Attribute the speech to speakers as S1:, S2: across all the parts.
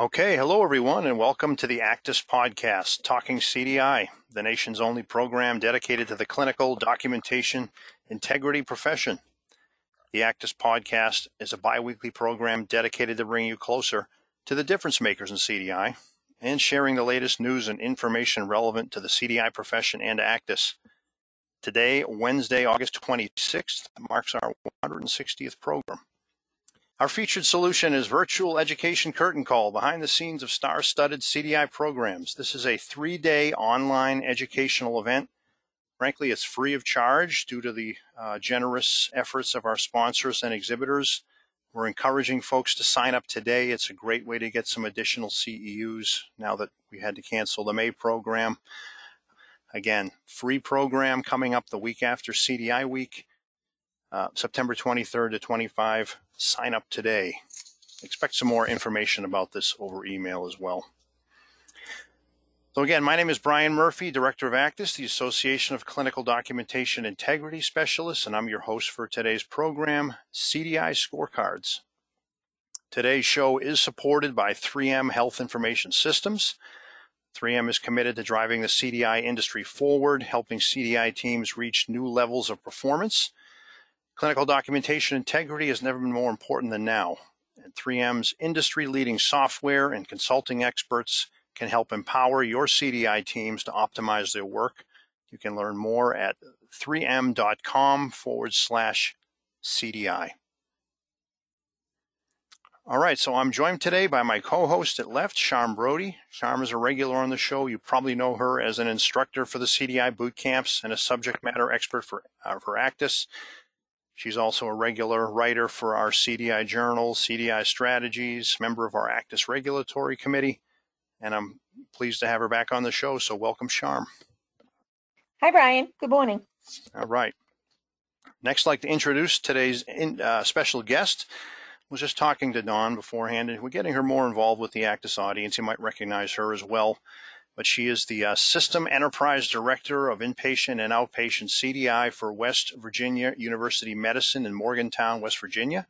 S1: Okay, hello everyone, and welcome to the ACDIS podcast, Talking CDI, the nation's only program dedicated to the clinical documentation integrity profession. The ACDIS podcast is a biweekly program dedicated to bringing you closer to the difference makers in CDI and sharing the latest news and information relevant to the CDI profession and ACDIS. Today, Wednesday, August 26th, marks our 160th program. Our featured solution is Virtual Education Curtain Call behind the scenes of star studded CDI programs. This is a three day online educational event. Frankly, it's free of charge due to the uh, generous efforts of our sponsors and exhibitors. We're encouraging folks to sign up today. It's a great way to get some additional CEUs now that we had to cancel the May program. Again, free program coming up the week after CDI week. Uh, September 23rd to 25. Sign up today. Expect some more information about this over email as well. So again, my name is Brian Murphy, Director of ACDIS, the Association of Clinical Documentation Integrity Specialists, and I'm your host for today's program, CDI Scorecards. Today's show is supported by 3M Health Information Systems. 3M is committed to driving the CDI industry forward, helping CDI teams reach new levels of performance Clinical documentation integrity has never been more important than now. And 3M's industry leading software and consulting experts can help empower your CDI teams to optimize their work. You can learn more at 3m.com forward slash CDI. All right, so I'm joined today by my co-host at left, Sharme Brodie. Sharme is a regular on the show. You probably know her as an instructor for the CDI boot camps and a subject matter expert for, uh, for ACDIS. She's also a regular writer for our CDI journal, CDI Strategies, member of our ACDIS Regulatory Committee, and I'm pleased to have her back on the show. So welcome, Sharme.
S2: Hi, Brian. Good morning.
S1: All right. Next, I'd like to introduce today's in, uh, special guest. I was just talking to Dawn beforehand, and we're getting her more involved with the ACDIS audience. You might recognize her as well but she is the uh, System Enterprise Director of Inpatient and Outpatient CDI for West Virginia University Medicine in Morgantown, West Virginia.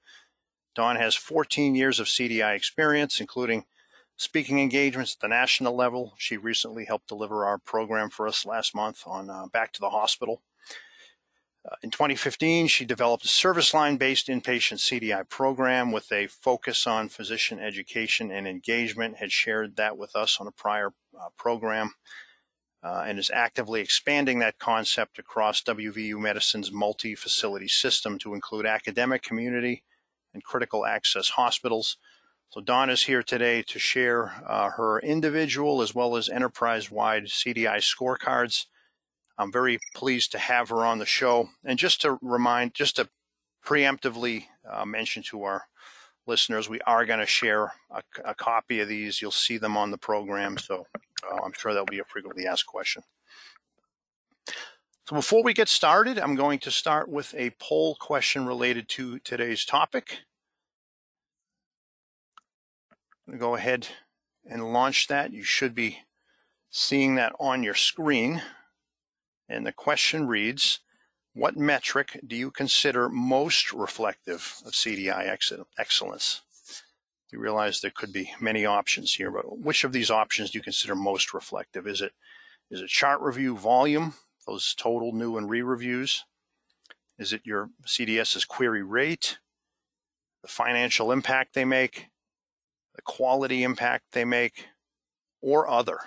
S1: Dawn has 14 years of CDI experience, including speaking engagements at the national level. She recently helped deliver our program for us last month on uh, Back to the Hospital. Uh, in 2015, she developed a service line based inpatient CDI program with a focus on physician education and engagement, had shared that with us on a prior uh, program, uh, and is actively expanding that concept across WVU Medicine's multi facility system to include academic, community, and critical access hospitals. So, Dawn is here today to share uh, her individual as well as enterprise wide CDI scorecards I'm very pleased to have her on the show. And just to remind, just to preemptively uh, mention to our listeners, we are going to share a, a, copy of these. You'll see them on the program. So uh, I'm sure that'll be a frequently asked question. So before we get started, I'm going to start with a poll question related to today's topic. Go ahead and launch that. You should be seeing that on your screen. And the question reads, what metric do you consider most reflective of CDI excellence? You realize there could be many options here, but which of these options do you consider most reflective? Is it is it chart review volume, those total new and re-reviews? Is it your CDS's query rate, the financial impact they make, the quality impact they make, or other?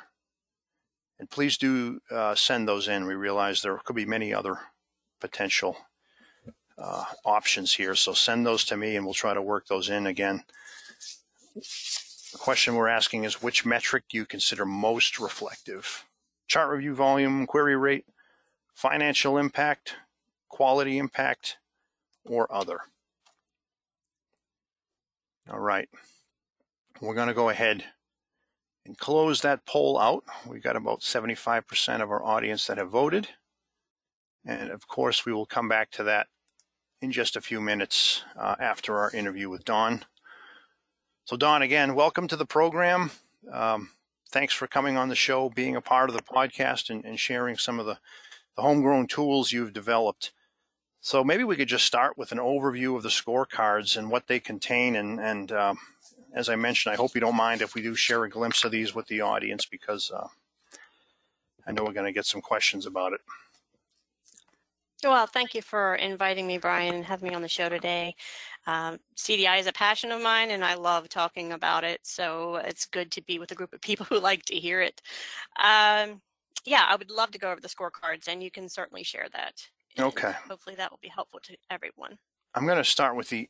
S1: And please do uh, send those in. We realize there could be many other potential uh, options here. So send those to me and we'll try to work those in again. The question we're asking is which metric do you consider most reflective? Chart review volume, query rate, financial impact, quality impact, or other. All right. We're going to go ahead and close that poll out. We've got about 75% of our audience that have voted. And of course, we will come back to that in just a few minutes uh, after our interview with Dawn. So, Dawn, again, welcome to the program. Um, thanks for coming on the show, being a part of the podcast, and, and sharing some of the, the homegrown tools you've developed. So maybe we could just start with an overview of the scorecards and what they contain and, and um, as I mentioned, I hope you don't mind if we do share a glimpse of these with the audience because uh, I know we're going to get some questions about it.
S3: Well, thank you for inviting me, Brian, and having me on the show today. Um, CDI is a passion of mine, and I love talking about it. So it's good to be with a group of people who like to hear it. Um, yeah, I would love to go over the scorecards, and you can certainly share that.
S1: Okay.
S3: Hopefully, that will be helpful to everyone.
S1: I'm going to start with the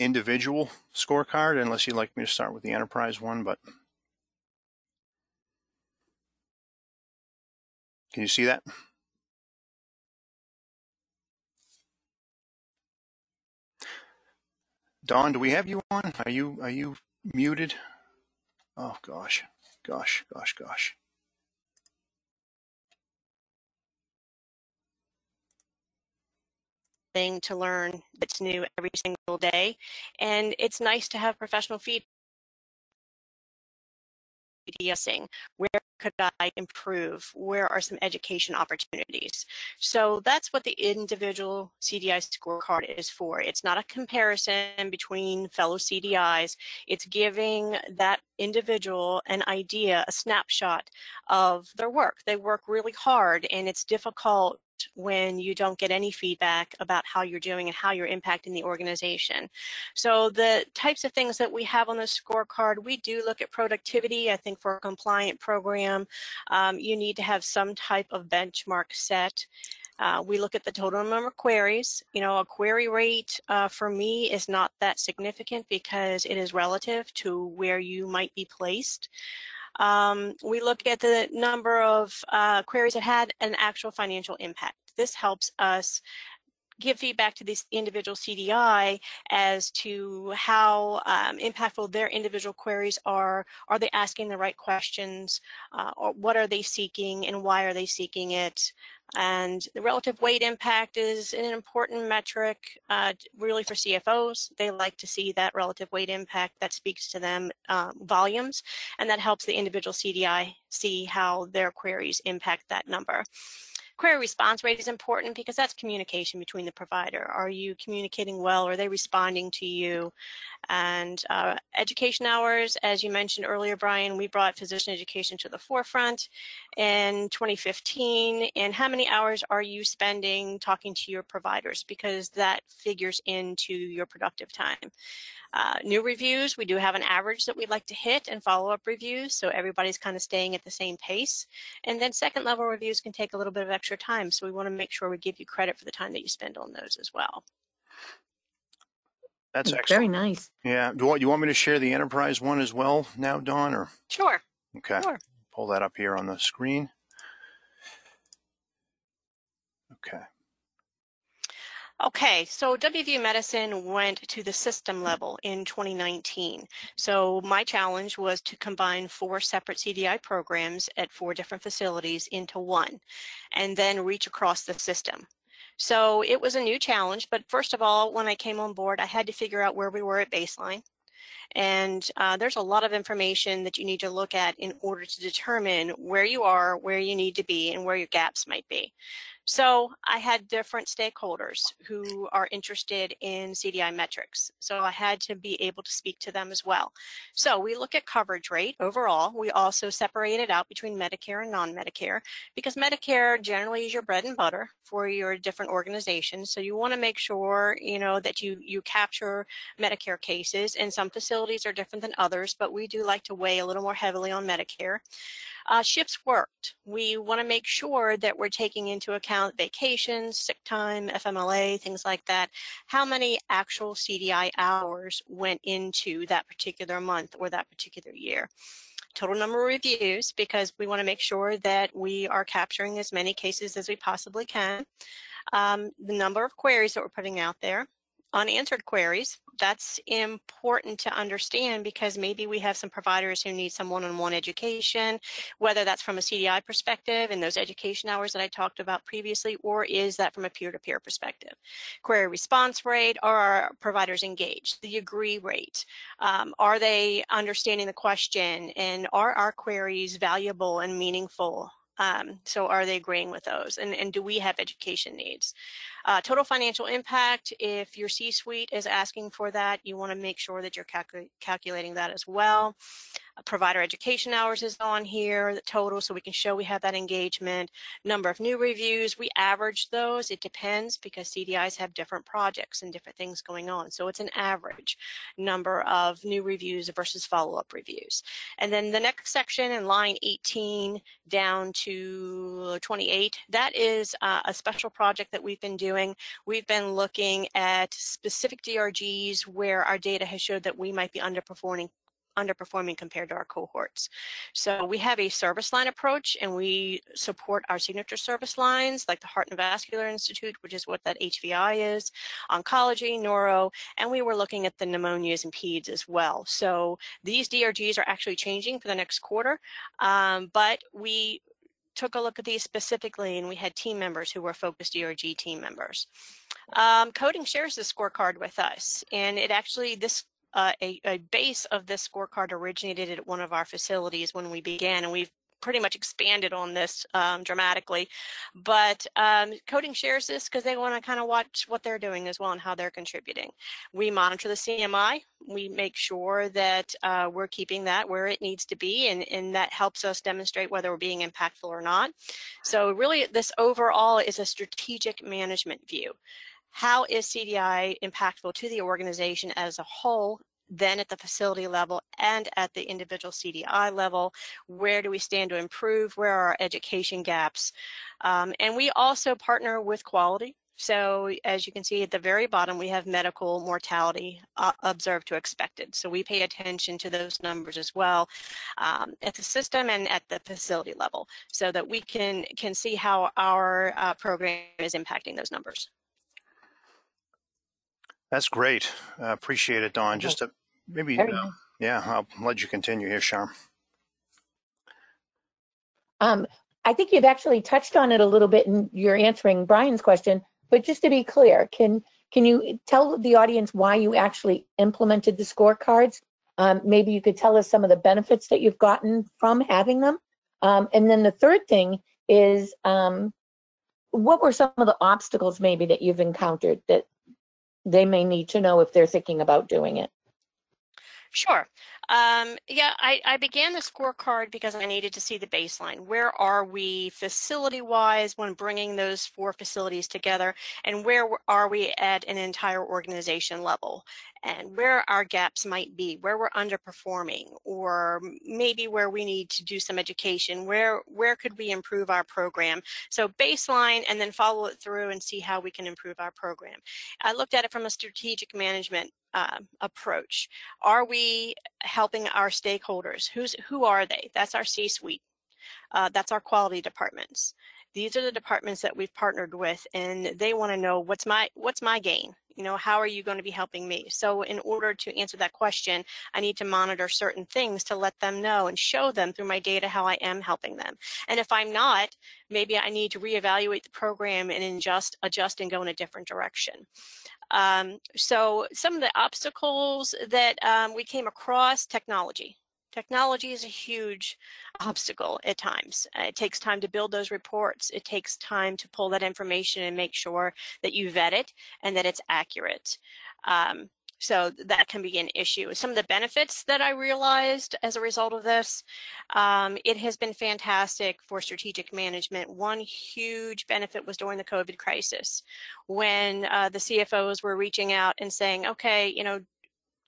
S1: individual scorecard, unless you'd like me to start with the enterprise one, but can you see that? Dawn, do we have you on? Are you are you muted? Oh gosh, gosh, gosh, gosh.
S3: Thing to learn that's new every single day, and it's nice to have professional feedback. Where could I improve? Where are some education opportunities? So that's what the individual CDI scorecard is for. It's not a comparison between fellow CDIs. It's giving that individual an idea, a snapshot of their work. They work really hard and it's difficult when you don't get any feedback about how you're doing and how you're impacting the organization. So the types of things that we have on the scorecard, we do look at productivity. I think for a compliant program, um, you need to have some type of benchmark set. Uh, we look at the total number of queries. You know, a query rate uh, for me is not that significant because it is relative to where you might be placed. Um, we look at the number of uh, queries that had an actual financial impact. This helps us give feedback to this individual CDI as to how um, impactful their individual queries are. Are they asking the right questions? Uh, or what are they seeking and why are they seeking it? And the relative weight impact is an important metric uh, really for CFOs. They like to see that relative weight impact that speaks to them um, volumes, and that helps the individual CDI see how their queries impact that number. Query response rate is important because that's communication between the provider. Are you communicating well? Are they responding to you? And uh, education hours, as you mentioned earlier, Brian, we brought physician education to the forefront in 2015. And how many hours are you spending talking to your providers? Because that figures into your productive time. Uh, new reviews, we do have an average that we'd like to hit and follow-up reviews, so everybody's kind of staying at the same pace. And then second level reviews can take a little bit of extra time, so we want to make sure we give you credit for the time that you spend on those as well.
S1: That's excellent.
S2: Very nice.
S1: Yeah. Do you want, you want me to share the enterprise one as well now, Dawn? Or
S3: Sure,
S1: okay,
S3: sure.
S1: Pull that up here on the screen. Okay.
S3: Okay, so WVU Medicine went to the system level in 2019. So my challenge was to combine four separate CDI programs at four different facilities into one and then reach across the system. So it was a new challenge, but first of all, when I came on board, I had to figure out where we were at baseline. And uh, there's a lot of information that you need to look at in order to determine where you are, where you need to be, and where your gaps might be. So I had different stakeholders who are interested in CDI metrics. So I had to be able to speak to them as well. So we look at coverage rate overall. We also separate it out between Medicare and non-Medicare because Medicare generally is your bread and butter for your different organizations. So you want to make sure, you know, that you, you capture Medicare cases and some facilities are different than others, but we do like to weigh a little more heavily on Medicare. Uh, shifts worked. We want to make sure that we're taking into account vacations, sick time, FMLA, things like that. How many actual CDI hours went into that particular month or that particular year? Total number of reviews, because we want to make sure that we are capturing as many cases as we possibly can. Um, the number of queries that we're putting out there, unanswered queries. That's important to understand because maybe we have some providers who need some one-on-one education, whether that's from a CDI perspective and those education hours that I talked about previously, or is that from a peer-to-peer perspective? Query response rate, are our providers engaged? The agree rate, um, are they understanding the question and are our queries valuable and meaningful Um, so are they agreeing with those? And, and do we have education needs? Uh, total financial impact, if your C-suite is asking for that, you want to make sure that you're calcu calculating that as well. Provider education hours is on here, the total, so we can show we have that engagement. Number of new reviews, we average those. It depends because CDIs have different projects and different things going on. So it's an average number of new reviews versus follow-up reviews. And then the next section in line 18 down to 28, that is uh, a special project that we've been doing. We've been looking at specific DRGs where our data has showed that we might be underperforming underperforming compared to our cohorts. So we have a service line approach and we support our signature service lines like the Heart and Vascular Institute, which is what that HVI is, oncology, neuro, and we were looking at the pneumonias and peds as well. So these DRGs are actually changing for the next quarter, um, but we took a look at these specifically and we had team members who were focused DRG team members. Um, coding shares the scorecard with us and it actually, this uh, a, a, base of this scorecard originated at one of our facilities when we began and we've pretty much expanded on this um, dramatically. But um, coding shares this because they want to kind of watch what they're doing as well and how they're contributing. We monitor the CMI. We make sure that uh, we're keeping that where it needs to be, and, and that helps us demonstrate whether we're being impactful or not. So really, this overall is a strategic management view how is CDI impactful to the organization as a whole then at the facility level and at the individual CDI level. Where do we stand to improve? Where are our education gaps? Um, and we also partner with quality. So as you can see at the very bottom, we have medical mortality uh, observed to expected. So we pay attention to those numbers as well um, at the system and at the facility level so that we can, can see how our uh, program is impacting those numbers.
S1: That's great. Uh, appreciate it, Dawn. Just to, Maybe, uh, yeah, I'll let you continue here, Sharme.
S2: Um, I think you've actually touched on it a little bit in your answering Brian's question, but just to be clear, can can you tell the audience why you actually implemented the scorecards? Um, maybe you could tell us some of the benefits that you've gotten from having them. Um, and then the third thing is, um, what were some of the obstacles maybe that you've encountered that they may need to know if they're thinking about doing it?
S3: Sure. Um, yeah, I, I, began the scorecard because I needed to see the baseline. Where are we facility wise when bringing those four facilities together? And where are we at an entire organization level? And where our gaps might be, where we're underperforming, or maybe where we need to do some education, where, where could we improve our program? So baseline and then follow it through and see how we can improve our program. I looked at it from a strategic management uh, approach. Are we helping our stakeholders? Who's who are they? That's our C-suite. Uh, that's our quality departments. These are the departments that we've partnered with, and they want to know what's my what's my gain. You know, how are you going to be helping me? So, in order to answer that question, I need to monitor certain things to let them know and show them through my data how I am helping them. And if I'm not, maybe I need to reevaluate the program and adjust, adjust and go in a different direction. Um, so some of the obstacles that um, we came across, technology. Technology is a huge obstacle at times. Uh, it takes time to build those reports. It takes time to pull that information and make sure that you vet it and that it's accurate. Um, so that can be an issue. Some of the benefits that I realized as a result of this, um, it has been fantastic for strategic management. One huge benefit was during the COVID crisis when uh, the CFOs were reaching out and saying, okay, you know,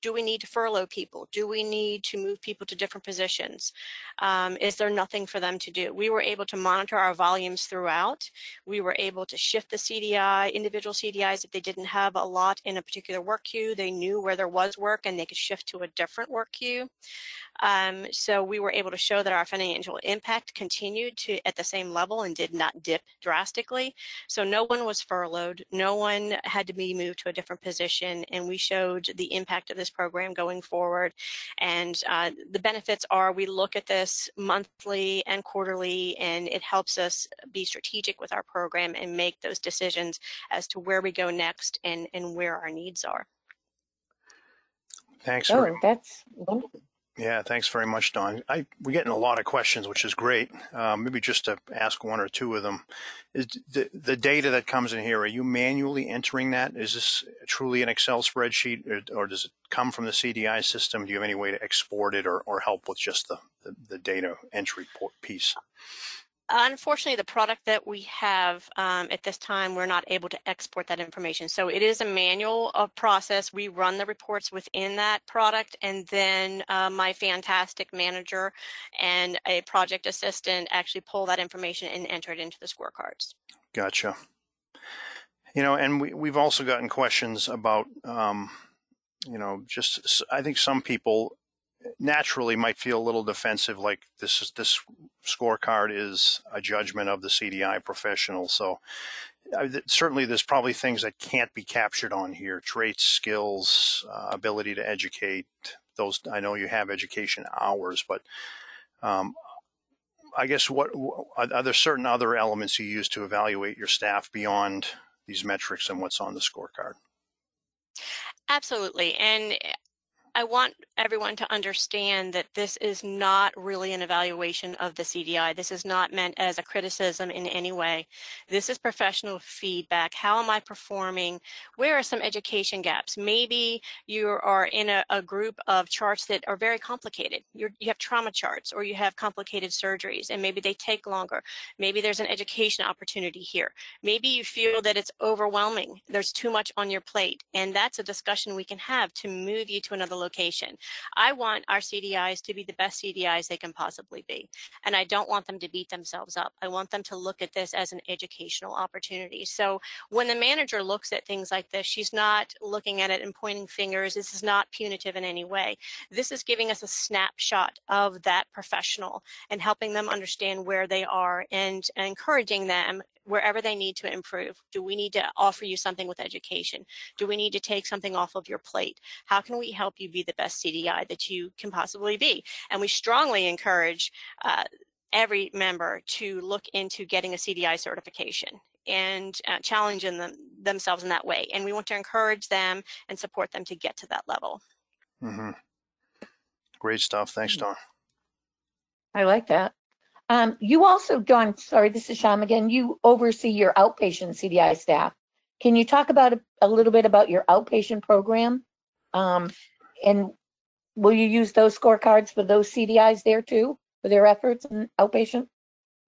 S3: do we need to furlough people? Do we need to move people to different positions? Um, is there nothing for them to do? We were able to monitor our volumes throughout. We were able to shift the CDI, individual CDIs, if they didn't have a lot in a particular work queue, they knew where there was work and they could shift to a different work queue. Um, so we were able to show that our financial impact continued to at the same level and did not dip drastically. So no one was furloughed, no one had to be moved to a different position, and we showed the impact of this program going forward. And uh, the benefits are we look at this monthly and quarterly, and it helps us be strategic with our program and make those decisions as to where we go next and, and where our needs are.
S1: Thanks.
S2: Oh, that's wonderful.
S1: Yeah, thanks very much, Dawn. I, we're getting a lot of questions, which is great. Um, maybe just to ask one or two of them. Is the, the data that comes in here, are you manually entering that? Is this truly an Excel spreadsheet or, or does it come from the CDI system? Do you have any way to export it or, or help with just the, the, the data entry piece?
S3: Unfortunately, the product that we have um, at this time, we're not able to export that information. So it is a manual uh, process. We run the reports within that product, and then uh, my fantastic manager and a project assistant actually pull that information and enter it into the scorecards.
S1: Gotcha. You know, and we, we've also gotten questions about, um, you know, just I think some people naturally might feel a little defensive, like this is this scorecard is a judgment of the CDI professional. So uh, certainly, there's probably things that can't be captured on here: traits, skills, uh, ability to educate. Those I know you have education hours, but um, I guess what are there certain other elements you use to evaluate your staff beyond these metrics and what's on the scorecard?
S3: Absolutely. And I want everyone to understand that this is not really an evaluation of the CDI. This is not meant as a criticism in any way. This is professional feedback. How am I performing? Where are some education gaps? Maybe you are in a, a group of charts that are very complicated. You're, you have trauma charts or you have complicated surgeries and maybe they take longer. Maybe there's an education opportunity here. Maybe you feel that it's overwhelming. There's too much on your plate. And that's a discussion we can have to move you to another location. I want our CDIs to be the best CDIs they can possibly be. And I don't want them to beat themselves up. I want them to look at this as an educational opportunity. So when the manager looks at things like this, she's not looking at it and pointing fingers. This is not punitive in any way. This is giving us a snapshot of that professional and helping them understand where they are and, encouraging them wherever they need to improve. Do we need to offer you something with education? Do we need to take something off of your plate? How can we help you be the best CDI that you can possibly be? And we strongly encourage uh, every member to look into getting a CDI certification and uh, challenging them themselves in that way. And we want to encourage them and support them to get to that level.
S1: Mm-hmm. Great stuff. Thanks, Dawn.
S2: I like that. Um, you also, John, sorry, this is Sharme again. You oversee your outpatient CDI staff. Can you talk about a, a little bit about your outpatient program? Um, and will you use those scorecards for those CDIs there too, for their efforts in outpatient?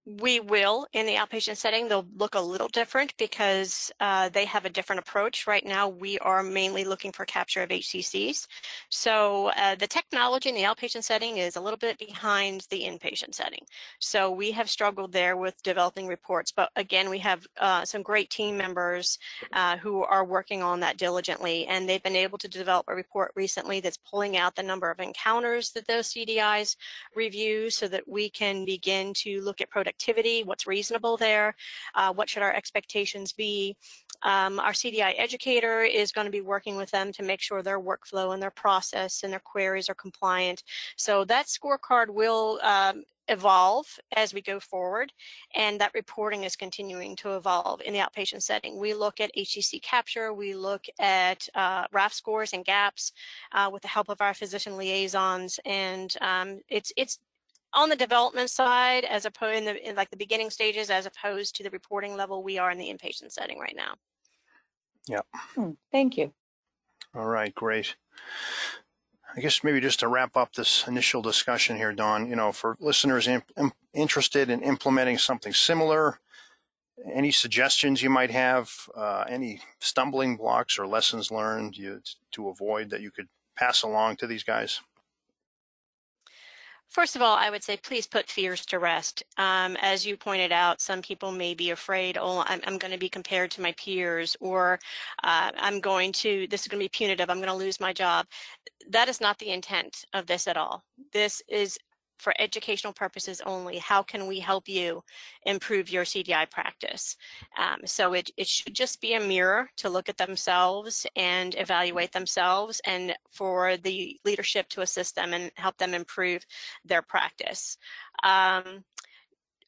S3: We will in the outpatient setting. They'll look a little different because uh, they have a different approach. Right now, we are mainly looking for capture of HCCs. So uh, the technology in the outpatient setting is a little bit behind the inpatient setting. So we have struggled there with developing reports. But again, we have uh, some great team members uh, who are working on that diligently. And they've been able to develop a report recently that's pulling out the number of encounters that those CDIs review so that we can begin to look at productivity activity, what's reasonable there, uh, what should our expectations be. Um, our CDI educator is going to be working with them to make sure their workflow and their process and their queries are compliant. So that scorecard will um, evolve as we go forward and that reporting is continuing to evolve in the outpatient setting. We look at HCC capture, we look at uh, RAF scores and gaps uh, with the help of our physician liaisons and um, it's it's on the development side as opposed in the in like the beginning stages as opposed to the reporting level we are in the inpatient setting right now.
S1: Yeah.
S2: Hmm, thank you.
S1: All right, great. I guess maybe just to wrap up this initial discussion here, Dawn, you know, for listeners in, in, interested in implementing something similar, any suggestions you might have, uh, any stumbling blocks or lessons learned you, to avoid that you could pass along to these guys?
S3: First of all, I would say please put fears to rest. Um, as you pointed out, some people may be afraid, oh, I'm, I'm going to be compared to my peers, or uh, I'm going to, this is going to be punitive, I'm going to lose my job. That is not the intent of this at all. This is for educational purposes only, how can we help you improve your CDI practice? Um, so it, it should just be a mirror to look at themselves and evaluate themselves and for the leadership to assist them and help them improve their practice. Um,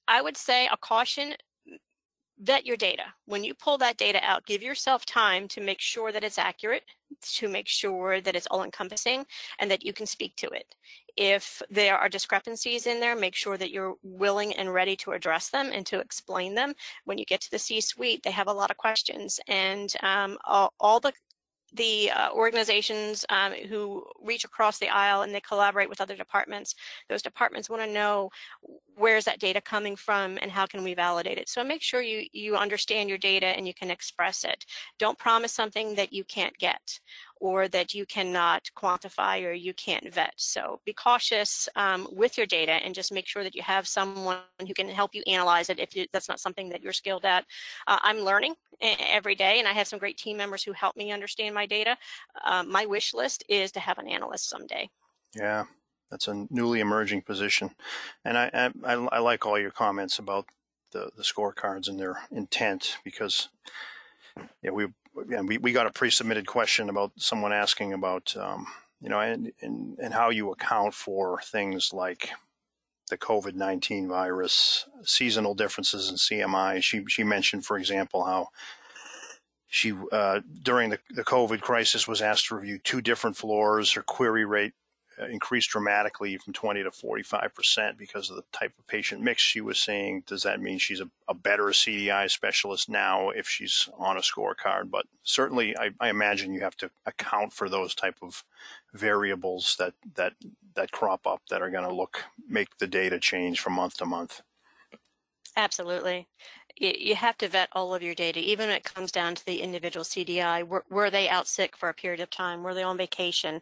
S3: I would say a caution vet your data. When you pull that data out, give yourself time to make sure that it's accurate, to make sure that it's all encompassing and that you can speak to it. If there are discrepancies in there, make sure that you're willing and ready to address them and to explain them. When you get to the C-suite, they have a lot of questions and um, all, all, the the uh, organizations um, who reach across the aisle and they collaborate with other departments, those departments want to know where's that data coming from and how can we validate it. So make sure you, you understand your data and you can express it. Don't promise something that you can't get or that you cannot quantify or you can't vet. So be cautious um, with your data and just make sure that you have someone who can help you analyze it if you, that's not something that you're skilled at. Uh, I'm learning every day and I have some great team members who help me understand my data. Uh, my wish list is to have an analyst someday.
S1: Yeah, that's a newly emerging position. And I, I, I like all your comments about the, the scorecards and their intent because yeah, we we, we got a pre-submitted question about someone asking about um, you know and, and and how you account for things like the COVID-19 virus, seasonal differences in CMI. She she mentioned, for example, how she uh, during the, the COVID crisis was asked to review two different floors. Her query rate increased dramatically from 20 to 45 percent because of the type of patient mix she was seeing. Does that mean she's a, a better CDI specialist now if she's on a scorecard? But certainly, I, I, imagine you have to account for those type of variables that that that crop up that are going to look make the data change from month to month.
S3: Absolutely you have to vet all of your data, even when it comes down to the individual CDI. Were, were they out sick for a period of time? Were they on vacation?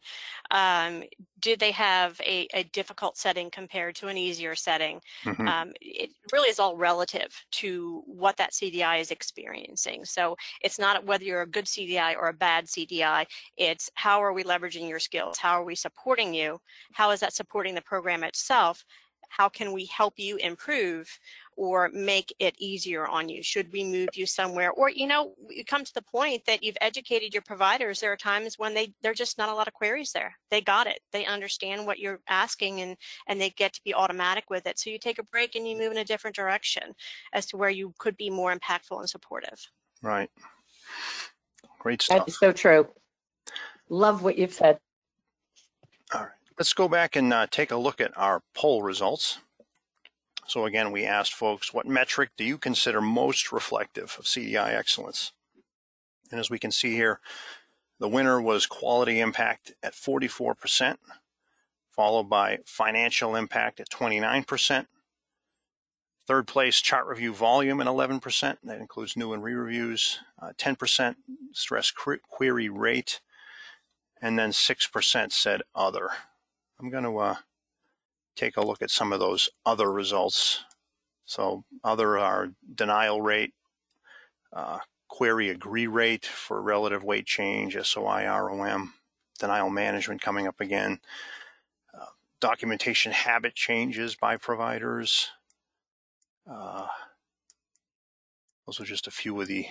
S3: Um, did they have a, a, difficult setting compared to an easier setting? Mm-hmm. Um, it really is all relative to what that CDI is experiencing. So it's not whether you're a good CDI or a bad CDI. It's how are we leveraging your skills? How are we supporting you? How is that supporting the program itself? How can we help you improve? Or make it easier on you? Should we move you somewhere? Or, you know, you come to the point that you've educated your providers. There are times when they, they're just not a lot of queries there. They got it. They understand what you're asking and, and they get to be automatic with it. So you take a break and you move in a different direction as to where you could be more impactful and supportive.
S1: Right. Great stuff.
S2: That is so true. Love what you've said.
S1: All right. Let's go back and uh, take a look at our poll results. So again, we asked folks, what metric do you consider most reflective of CDI excellence? And as we can see here, the winner was quality impact at 44%, followed by financial impact at 29%. Third place, chart review volume at 11%. That includes new and re-reviews. Uh, 10% stress query rate. And then 6% said other. I'm going to uh, take a look at some of those other results. So other are denial rate, uh, query agree rate for relative weight change, SOI, ROM, denial management coming up again, uh, documentation habit changes by providers. Uh, those are just a few of the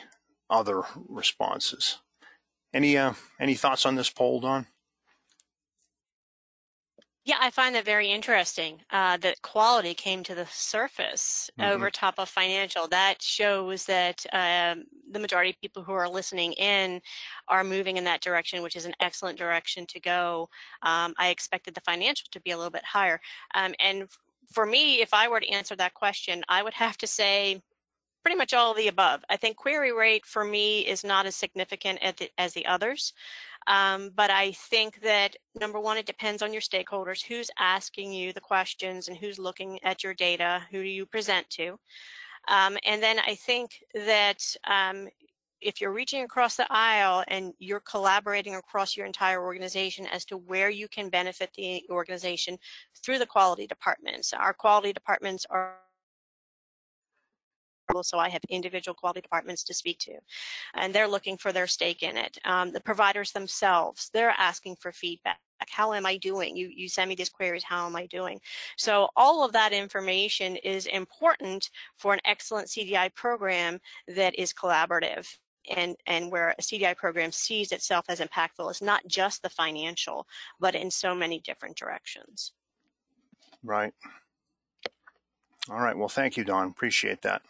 S1: other responses. Any uh, any thoughts on this poll, Dawn?
S3: Yeah, I find that very interesting uh, that quality came to the surface mm-hmm. over top of financial. That shows that um, the majority of people who are listening in are moving in that direction, which is an excellent direction to go. Um, I expected the financial to be a little bit higher. Um, and for me, if I were to answer that question, I would have to say pretty much all of the above. I think query rate for me is not as significant as the, as the others. Um, but I think that number one, it depends on your stakeholders, who's asking you the questions and who's looking at your data, who do you present to. Um, and then I think that um, if you're reaching across the aisle and you're collaborating across your entire organization as to where you can benefit the organization through the quality departments. Our quality departments are so I have individual quality departments to speak to, and they're looking for their stake in it. Um, the providers themselves, they're asking for feedback. How am I doing? You, you send me these queries, how am I doing? So all of that information is important for an excellent CDI program that is collaborative and and where a CDI program sees itself as impactful is not just the financial, but in so many different directions.
S1: Right. All right. Well, thank you, Dawn. Appreciate that.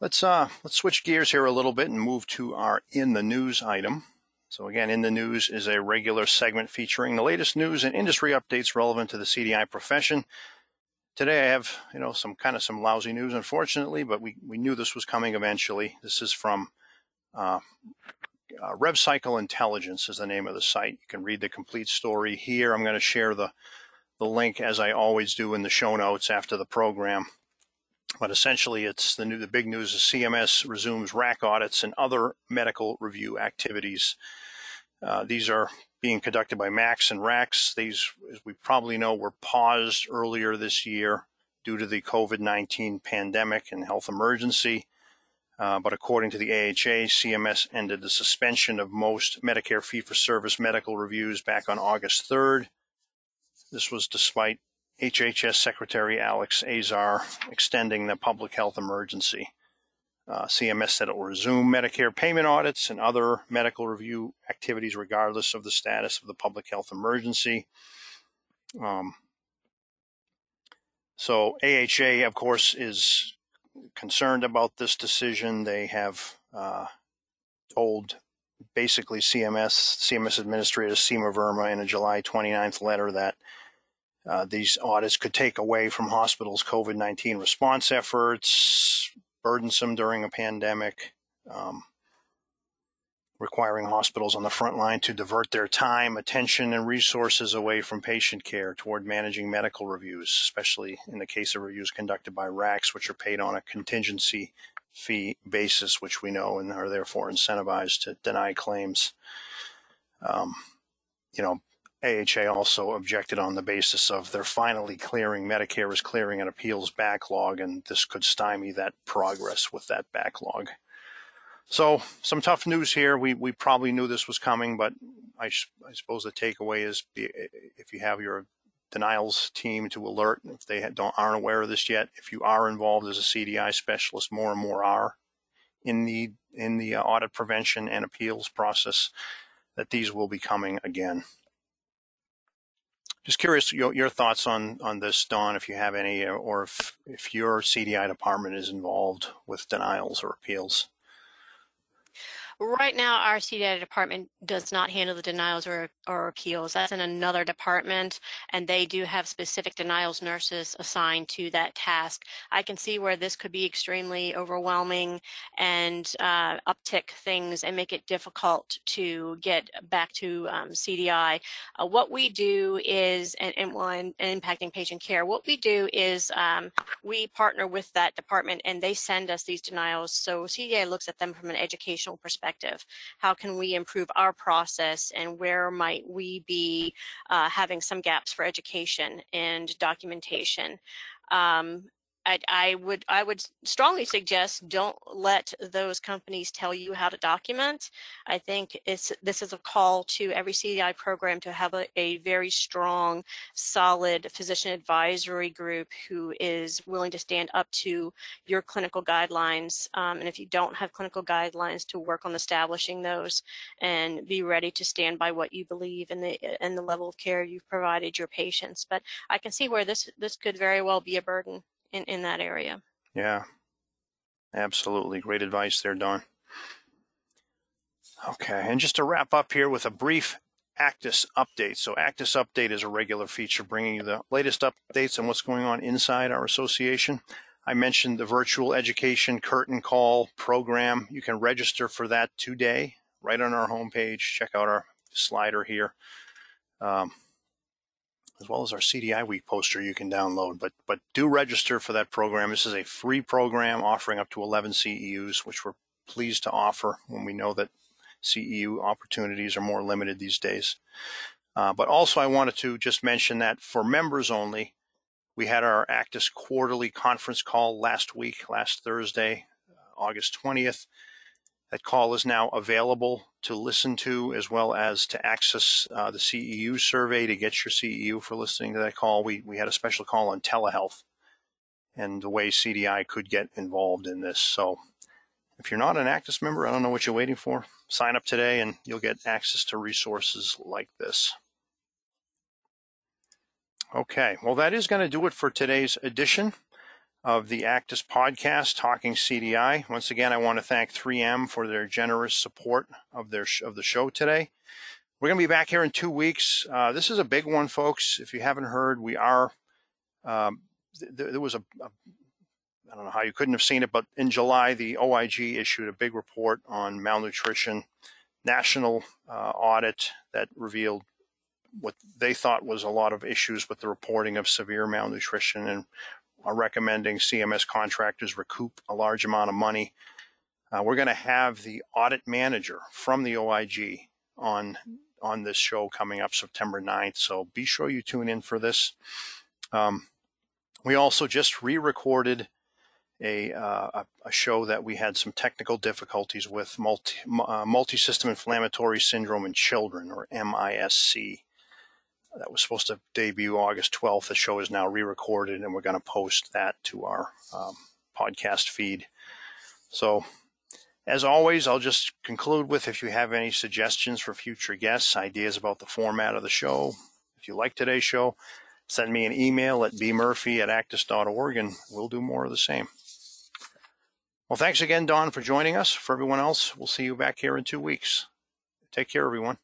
S1: let's uh, let's switch gears here a little bit and move to our in the news item. So again, in the news is a regular segment featuring the latest news and industry updates relevant to the CDI profession. Today I have, you know, some kind of some lousy news, unfortunately, but we, we knew this was coming eventually. This is from uh, uh, RevCycle Intelligence is the name of the site. You can read the complete story here. I'm going to share the the link as I always do in the show notes after the program. But essentially, it's the new the big news is CMS resumes RAC audits and other medical review activities. Uh, these are being conducted by MACs and RACs. These, as we probably know, were paused earlier this year due to the COVID 19 pandemic and health emergency. Uh, but according to the AHA, CMS ended the suspension of most Medicare fee for service medical reviews back on August 3rd. This was despite HHS Secretary Alex Azar extending the public health emergency. Uh, CMS said it will resume Medicare payment audits and other medical review activities regardless of the status of the public health emergency. Um, so AHA, of course, is concerned about this decision. They have uh, told basically CMS, CMS Administrator Seema Verma in a July 29th letter that uh, these audits could take away from hospitals' COVID 19 response efforts, burdensome during a pandemic, um, requiring hospitals on the front line to divert their time, attention, and resources away from patient care toward managing medical reviews, especially in the case of reviews conducted by RACs, which are paid on a contingency fee basis, which we know and are therefore incentivized to deny claims. Um, you know, AHA also objected on the basis of they're finally clearing, Medicare is clearing an appeals backlog, and this could stymie that progress with that backlog. So, some tough news here. We, we probably knew this was coming, but I, I suppose the takeaway is if you have your denials team to alert, if they don't aren't aware of this yet, if you are involved as a CDI specialist, more and more are in the in the uh, audit prevention and appeals process, that these will be coming again. Just curious your, your thoughts on, on this, Dawn, if you have any, or if, if your CDI department is involved with denials or appeals.
S3: Right now, our CDI department does not handle the denials or, or appeals. That's in another department, and they do have specific denials nurses assigned to that task. I can see where this could be extremely overwhelming and uh, uptick things and make it difficult to get back to um, CDI. Uh, what we do is, and, and, and, impacting patient care, what we do is um, we partner with that department and they send us these denials. So CDI looks at them from an educational perspective perspective? How can we improve our process and where might we be uh, having some gaps for education and documentation? Um, I, I, would I would strongly suggest don't let those companies tell you how to document. I think it's this is a call to every CDI program to have a, a very strong, solid physician advisory group who is willing to stand up to your clinical guidelines. Um, and if you don't have clinical guidelines, to work on establishing those and be ready to stand by what you believe in the in the level of care you've provided your patients. But I can see where this this could very well be a burden in, in that area.
S1: Yeah, absolutely. Great advice there, Dawn. Okay, and just to wrap up here with a brief ACDIS update. So, ACDIS Update is a regular feature bringing you the latest updates on what's going on inside our association. I mentioned the virtual education curtain call program. You can register for that today right on our homepage. Check out our slider here. Um, as well as our CDI Week poster you can download. But but do register for that program. This is a free program offering up to 11 CEUs, which we're pleased to offer when we know that CEU opportunities are more limited these days. Uh, but also, I wanted to just mention that for members only, we had our ACDIS quarterly conference call last week, last Thursday, August 20th. That call is now available to listen to as well as to access uh, the CEU survey to get your CEU for listening to that call. We, we had a special call on telehealth and the way CDI could get involved in this. So if you're not an ACDIS member, I don't know what you're waiting for. Sign up today and you'll get access to resources like this. Okay, well, that is going to do it for today's edition. Of the ACDIS podcast, Talking CDI. Once again, I want to thank 3M for their generous support of their of the show today. We're going to be back here in two weeks. Uh, this is a big one, folks. If you haven't heard, we are. Um, th- there was a, a I don't know how you couldn't have seen it, but in July, the OIG issued a big report on malnutrition, national uh, audit that revealed what they thought was a lot of issues with the reporting of severe malnutrition and are recommending CMS contractors recoup a large amount of money. Uh, we're going to have the audit manager from the OIG on on this show coming up September 9th. So be sure you tune in for this. Um, we also just re-recorded a, uh, a show that we had some technical difficulties with multi uh, multi-system inflammatory syndrome in children, or MISC. That was supposed to debut August 12th. The show is now re-recorded, and we're going to post that to our um, podcast feed. So, as always, I'll just conclude with if you have any suggestions for future guests, ideas about the format of the show. If you like today's show, send me an email at bmurphy at acdis.org, and we'll do more of the same. Well, thanks again, Dawn, for joining us. For everyone else, we'll see you back here in two weeks. Take care, everyone.